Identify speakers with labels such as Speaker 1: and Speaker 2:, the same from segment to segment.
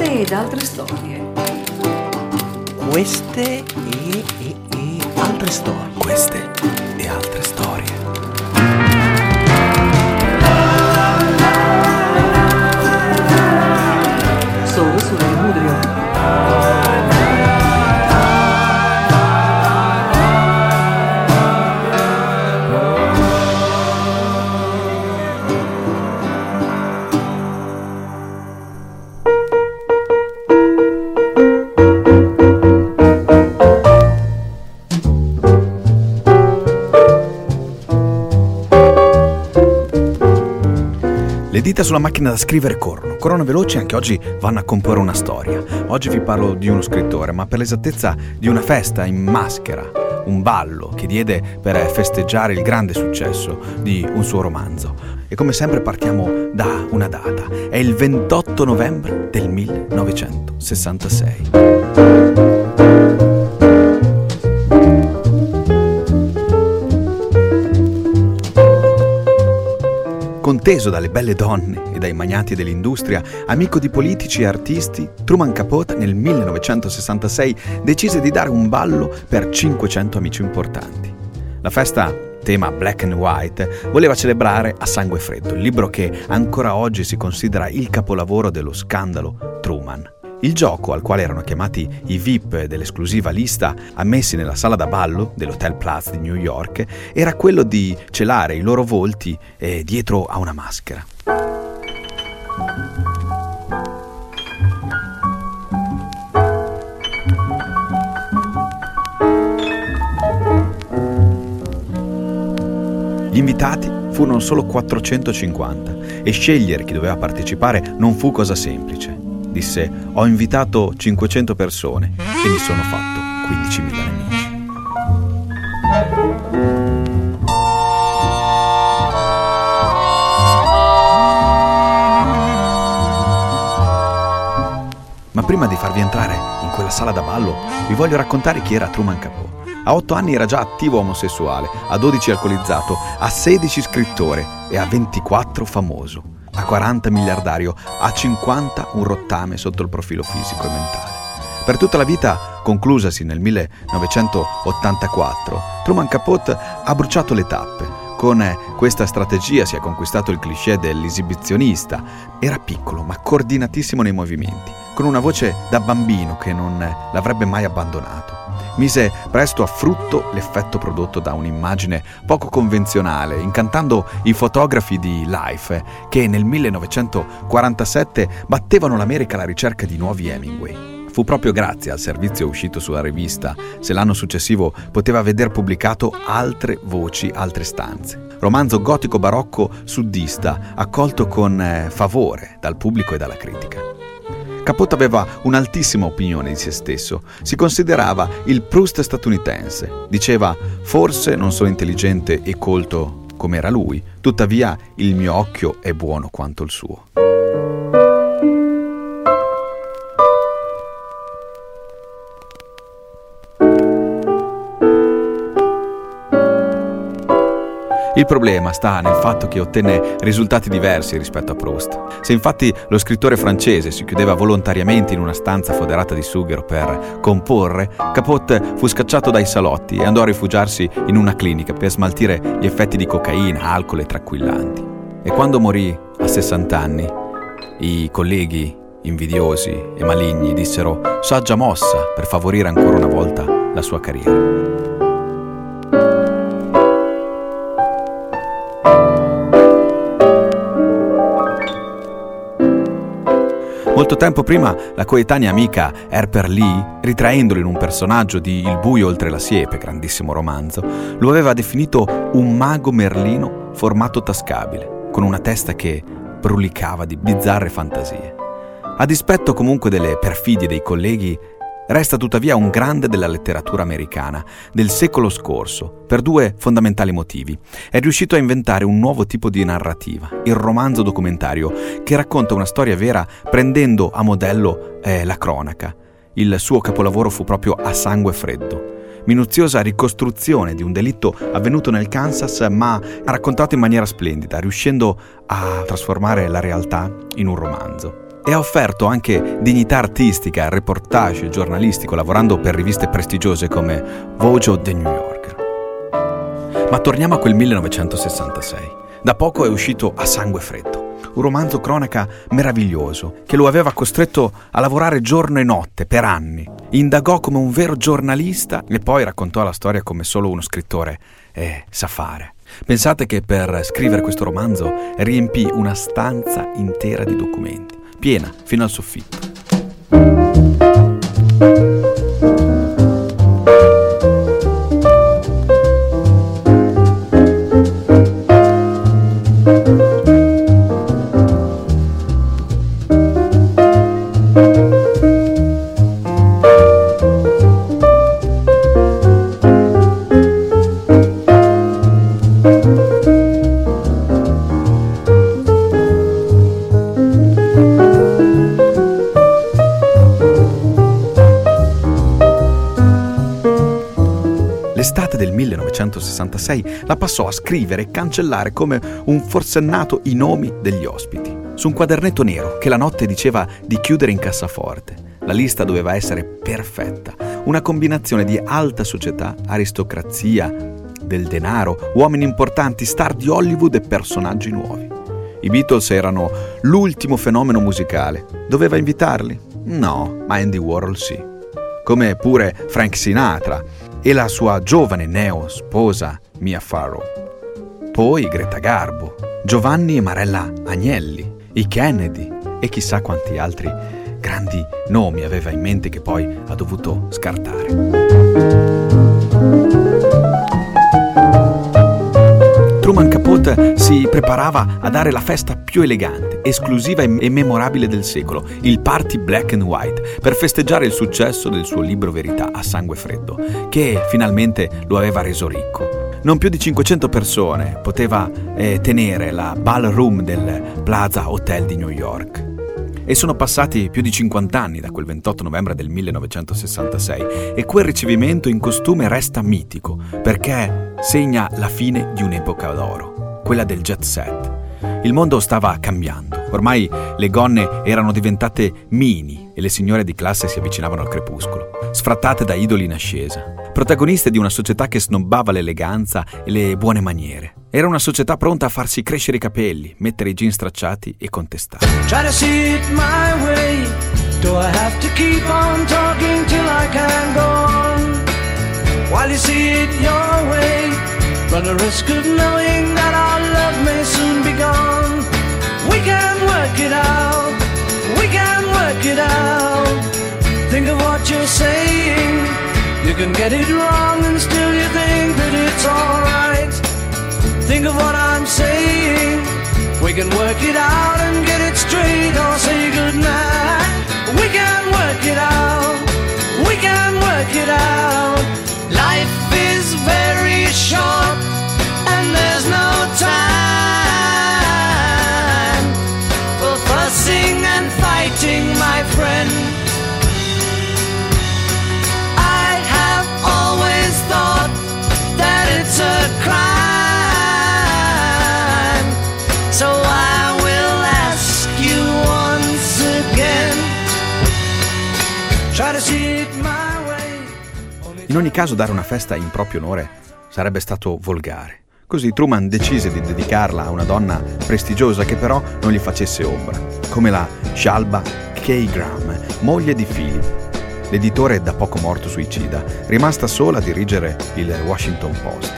Speaker 1: Queste ed altre storie.
Speaker 2: Queste e, e, e altre storie.
Speaker 3: Queste e altre storie. Dita sulla macchina da scrivere corrono, corrono veloci e anche oggi vanno a comporre una storia. Oggi vi parlo di uno scrittore, ma per l'esattezza di una festa in maschera, un ballo che diede per festeggiare il grande successo di un suo romanzo. E come sempre partiamo da una data, è il 28 novembre del 1966. Conteso dalle belle donne e dai magnati dell'industria, amico di politici e artisti, Truman Capote nel 1966 decise di dare un ballo per 500 amici importanti. La festa, tema black and white, voleva celebrare A sangue freddo, il libro che ancora oggi si considera il capolavoro dello scandalo Truman. Il gioco, al quale erano chiamati i VIP dell'esclusiva lista ammessi nella sala da ballo dell'Hotel Plaza di New York, era quello di celare i loro volti eh, dietro a una maschera. Gli invitati furono solo 450 e scegliere chi doveva partecipare non fu cosa semplice. Disse, ho invitato 500 persone e mi sono fatto 15.000 nemici. Ma prima di farvi entrare in quella sala da ballo, vi voglio raccontare chi era Truman Capote. A 8 anni era già attivo omosessuale, a 12 alcolizzato, a 16 scrittore e a 24 famoso, a 40 miliardario, a 50 un rottame sotto il profilo fisico e mentale. Per tutta la vita, conclusasi nel 1984, Truman Capote ha bruciato le tappe. Con questa strategia si è conquistato il cliché dell'esibizionista. Era piccolo ma coordinatissimo nei movimenti, con una voce da bambino che non l'avrebbe mai abbandonato mise presto a frutto l'effetto prodotto da un'immagine poco convenzionale, incantando i fotografi di Life che nel 1947 battevano l'America alla ricerca di nuovi Hemingway. Fu proprio grazie al servizio uscito sulla rivista se l'anno successivo poteva veder pubblicato altre voci, altre stanze. Romanzo gotico barocco suddista, accolto con eh, favore dal pubblico e dalla critica. Capote aveva un'altissima opinione di se stesso, si considerava il Proust statunitense. Diceva, forse non sono intelligente e colto come era lui, tuttavia il mio occhio è buono quanto il suo. Il problema sta nel fatto che ottenne risultati diversi rispetto a Proust. Se infatti lo scrittore francese si chiudeva volontariamente in una stanza foderata di sughero per comporre, Capote fu scacciato dai salotti e andò a rifugiarsi in una clinica per smaltire gli effetti di cocaina, alcol e tranquillanti. E quando morì a 60 anni, i colleghi invidiosi e maligni dissero saggia mossa per favorire ancora una volta la sua carriera. Tempo prima la coetanea amica Harper Lee, ritraendolo in un personaggio di Il buio oltre la siepe, grandissimo romanzo, lo aveva definito un mago merlino formato tascabile, con una testa che brulicava di bizzarre fantasie. A dispetto comunque delle perfidie dei colleghi, resta tuttavia un grande della letteratura americana del secolo scorso per due fondamentali motivi. È riuscito a inventare un nuovo tipo di narrativa, il romanzo documentario, che racconta una storia vera prendendo a modello eh, la cronaca. Il suo capolavoro fu proprio A sangue freddo minuziosa ricostruzione di un delitto avvenuto nel Kansas, ma raccontato in maniera splendida, riuscendo a trasformare la realtà in un romanzo. E ha offerto anche dignità artistica, reportage giornalistico lavorando per riviste prestigiose come Vogue o The New Yorker. Ma torniamo a quel 1966. Da poco è uscito A sangue freddo, un romanzo cronaca meraviglioso che lo aveva costretto a lavorare giorno e notte per anni. Indagò come un vero giornalista e poi raccontò la storia come solo uno scrittore eh, sa fare. Pensate che per scrivere questo romanzo riempì una stanza intera di documenti, piena fino al soffitto. 1966 la passò a scrivere e cancellare come un forsennato i nomi degli ospiti. Su un quadernetto nero che la notte diceva di chiudere in cassaforte. La lista doveva essere perfetta, una combinazione di alta società, aristocrazia, del denaro, uomini importanti, star di Hollywood e personaggi nuovi. I Beatles erano l'ultimo fenomeno musicale. Doveva invitarli? No, ma Andy Warhol sì. Come pure Frank Sinatra, e la sua giovane neo sposa Mia Farrow. Poi Greta Garbo, Giovanni e Marella Agnelli, i Kennedy e chissà quanti altri grandi nomi aveva in mente che poi ha dovuto scartare. Si preparava a dare la festa più elegante, esclusiva e memorabile del secolo, il Party Black and White, per festeggiare il successo del suo libro Verità a sangue freddo, che finalmente lo aveva reso ricco. Non più di 500 persone poteva eh, tenere la ballroom del Plaza Hotel di New York. E sono passati più di 50 anni da quel 28 novembre del 1966 e quel ricevimento in costume resta mitico perché segna la fine di un'epoca d'oro, quella del jet set. Il mondo stava cambiando, ormai le gonne erano diventate mini e le signore di classe si avvicinavano al crepuscolo, sfrattate da idoli in ascesa, protagoniste di una società che snobbava l'eleganza e le buone maniere. Era una società pronta a farsi crescere i capelli, mettere i jeans stracciati e contestare. Try to see it my way. Do I have to keep on talking till I can go on? While you see it your way, run the risk of knowing that our love may soon be gone. We can work it out. We can work it out. Think of what you're saying. You can get it wrong and still you think that it's alright. Think of what I'm saying. We can work it out and get it straight or say goodnight. We can work it out. We can work it out. Life very short and there's no time for fussing and fighting, my friend. In ogni caso dare una festa in proprio onore sarebbe stato volgare. Così Truman decise di dedicarla a una donna prestigiosa che però non gli facesse ombra, come la Shalba K. Graham, moglie di Philip, l'editore da poco morto suicida, rimasta sola a dirigere il Washington Post.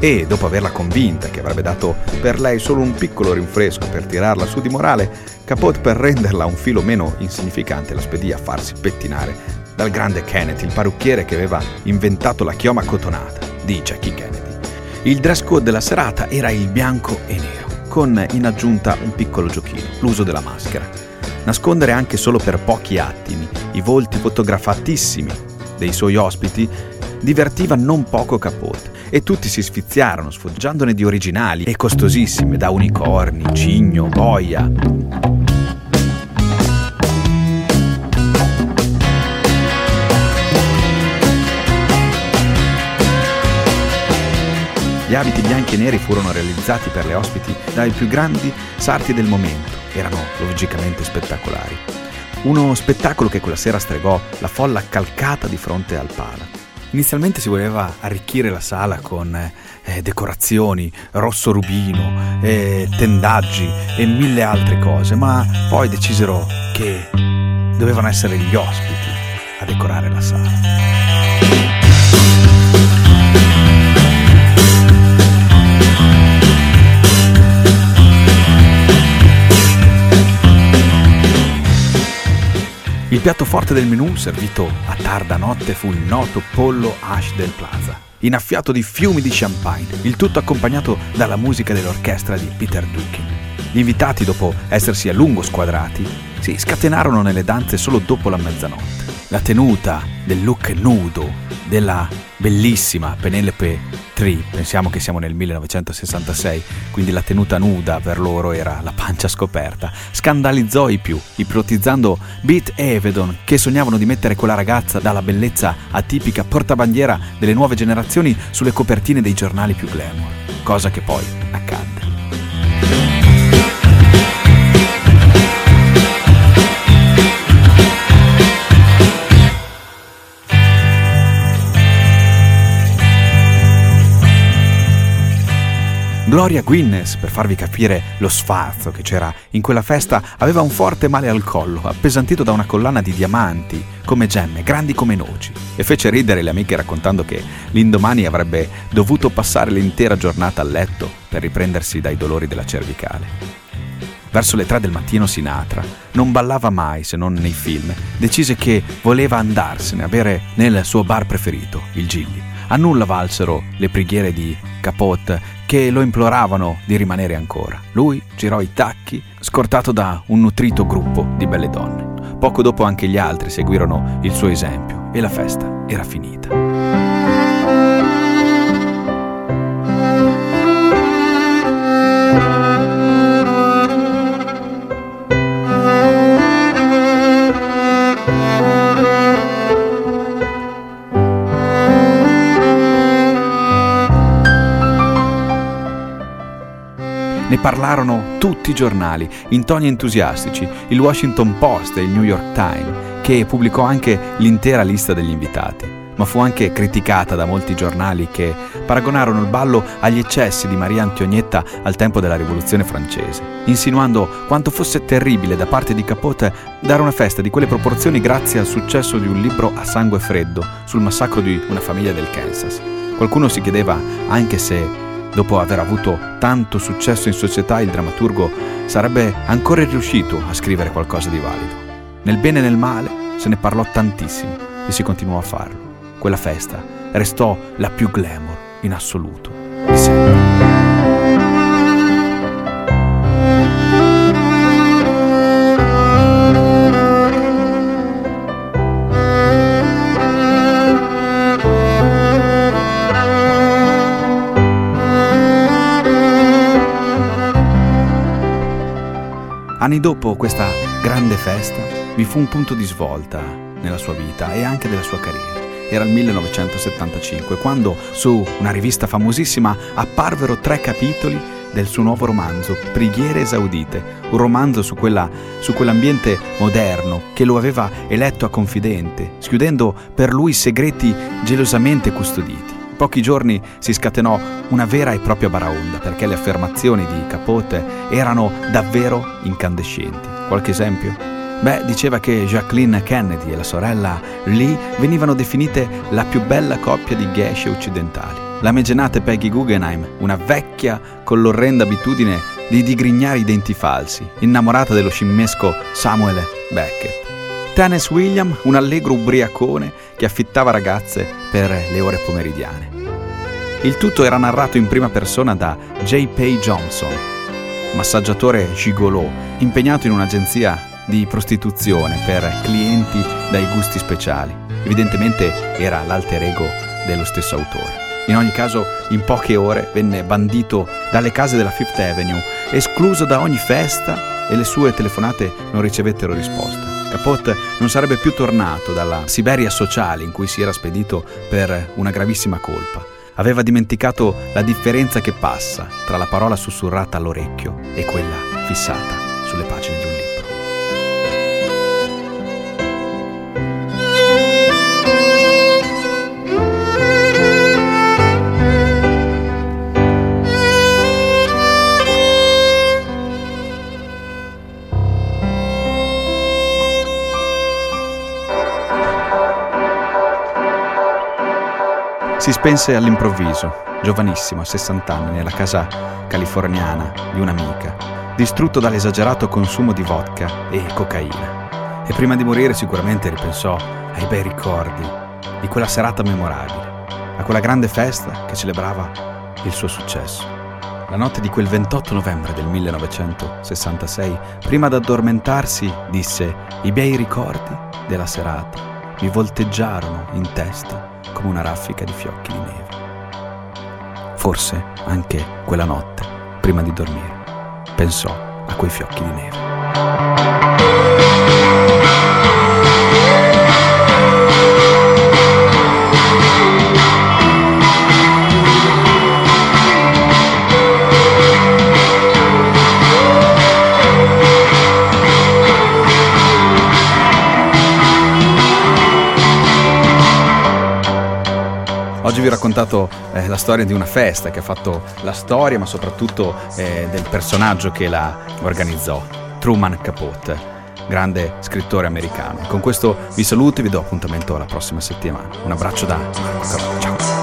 Speaker 3: E, dopo averla convinta che avrebbe dato per lei solo un piccolo rinfresco per tirarla su di morale, Capote per renderla un filo meno insignificante la spedì a farsi pettinare dal grande Kenneth, il parrucchiere che aveva inventato la chioma cotonata di Jackie Kennedy. Il dress code della serata era il bianco e nero, con in aggiunta un piccolo giochino, l'uso della maschera. Nascondere anche solo per pochi attimi i volti fotografatissimi dei suoi ospiti divertiva non poco Capote e tutti si sfiziarono sfoggiandone di originali e costosissime da unicorni, cigno, boia. Gli abiti bianchi e neri furono realizzati per le ospiti dai più grandi sarti del momento. Erano logicamente spettacolari. Uno spettacolo che quella sera stregò la folla calcata di fronte al pala. Inizialmente si voleva arricchire la sala con eh, decorazioni, rosso rubino, eh, tendaggi e mille altre cose, ma poi decisero che dovevano essere gli ospiti a decorare la sala. Il piatto forte del menù, servito a tarda notte, fu il noto pollo hash del Plaza, innaffiato di fiumi di champagne, il tutto accompagnato dalla musica dell'orchestra di Peter Dukin. Gli invitati, dopo essersi a lungo squadrati, si scatenarono nelle danze solo dopo la mezzanotte. La tenuta del look nudo della bellissima Penelope Tree, pensiamo che siamo nel 1966, quindi la tenuta nuda per loro era la pancia scoperta, scandalizzò i più, ipotizzando Beat e Evedon che sognavano di mettere quella ragazza dalla bellezza atipica portabandiera delle nuove generazioni sulle copertine dei giornali più glamour, cosa che poi accadde. Gloria Guinness, per farvi capire lo sfarzo che c'era in quella festa, aveva un forte male al collo, appesantito da una collana di diamanti, come gemme, grandi come noci, e fece ridere le amiche raccontando che l'indomani avrebbe dovuto passare l'intera giornata a letto per riprendersi dai dolori della cervicale. Verso le tre del mattino Sinatra non ballava mai se non nei film. Decise che voleva andarsene a bere nel suo bar preferito, il Gilli. A nulla valsero le preghiere di Capote che lo imploravano di rimanere ancora. Lui girò i tacchi, scortato da un nutrito gruppo di belle donne. Poco dopo anche gli altri seguirono il suo esempio e la festa era finita. Ne parlarono tutti i giornali, in toni entusiastici, il Washington Post e il New York Times, che pubblicò anche l'intera lista degli invitati. Ma fu anche criticata da molti giornali che paragonarono il ballo agli eccessi di Maria Antonietta al tempo della Rivoluzione francese, insinuando quanto fosse terribile da parte di Capote dare una festa di quelle proporzioni grazie al successo di un libro a sangue freddo sul massacro di una famiglia del Kansas. Qualcuno si chiedeva anche se Dopo aver avuto tanto successo in società, il drammaturgo sarebbe ancora riuscito a scrivere qualcosa di valido. Nel bene e nel male se ne parlò tantissimo e si continuò a farlo. Quella festa restò la più glamour in assoluto di sempre. Anni dopo questa grande festa vi fu un punto di svolta nella sua vita e anche della sua carriera. Era il 1975 quando su una rivista famosissima apparvero tre capitoli del suo nuovo romanzo, Preghiere esaudite, un romanzo su, quella, su quell'ambiente moderno che lo aveva eletto a confidente, schiudendo per lui segreti gelosamente custoditi pochi giorni si scatenò una vera e propria baraonda perché le affermazioni di Capote erano davvero incandescenti. Qualche esempio? Beh, diceva che Jacqueline Kennedy e la sorella Lee venivano definite la più bella coppia di geishe occidentali. La megenate Peggy Guggenheim, una vecchia con l'orrenda abitudine di digrignare i denti falsi, innamorata dello scimmesco Samuel Beckett. Tennessee William, un allegro ubriacone che affittava ragazze per le ore pomeridiane. Il tutto era narrato in prima persona da J.P. Johnson, massaggiatore gigolò, impegnato in un'agenzia di prostituzione per clienti dai gusti speciali. Evidentemente era l'alter ego dello stesso autore. In ogni caso, in poche ore venne bandito dalle case della Fifth Avenue, escluso da ogni festa e le sue telefonate non ricevettero risposta. Capote non sarebbe più tornato dalla Siberia sociale in cui si era spedito per una gravissima colpa. Aveva dimenticato la differenza che passa tra la parola sussurrata all'orecchio e quella fissata Si spense all'improvviso, giovanissimo, a 60 anni, nella casa californiana di un'amica, distrutto dall'esagerato consumo di vodka e cocaina. E prima di morire sicuramente ripensò ai bei ricordi di quella serata memorabile, a quella grande festa che celebrava il suo successo. La notte di quel 28 novembre del 1966, prima d'addormentarsi, disse i bei ricordi della serata mi volteggiarono in testa come una raffica di fiocchi di neve. Forse anche quella notte, prima di dormire, pensò a quei fiocchi di neve. Oggi vi ho raccontato eh, la storia di una festa che ha fatto la storia, ma soprattutto eh, del personaggio che la organizzò, Truman Capote, grande scrittore americano. Con questo vi saluto e vi do appuntamento alla prossima settimana. Un abbraccio da Marco. Ciao.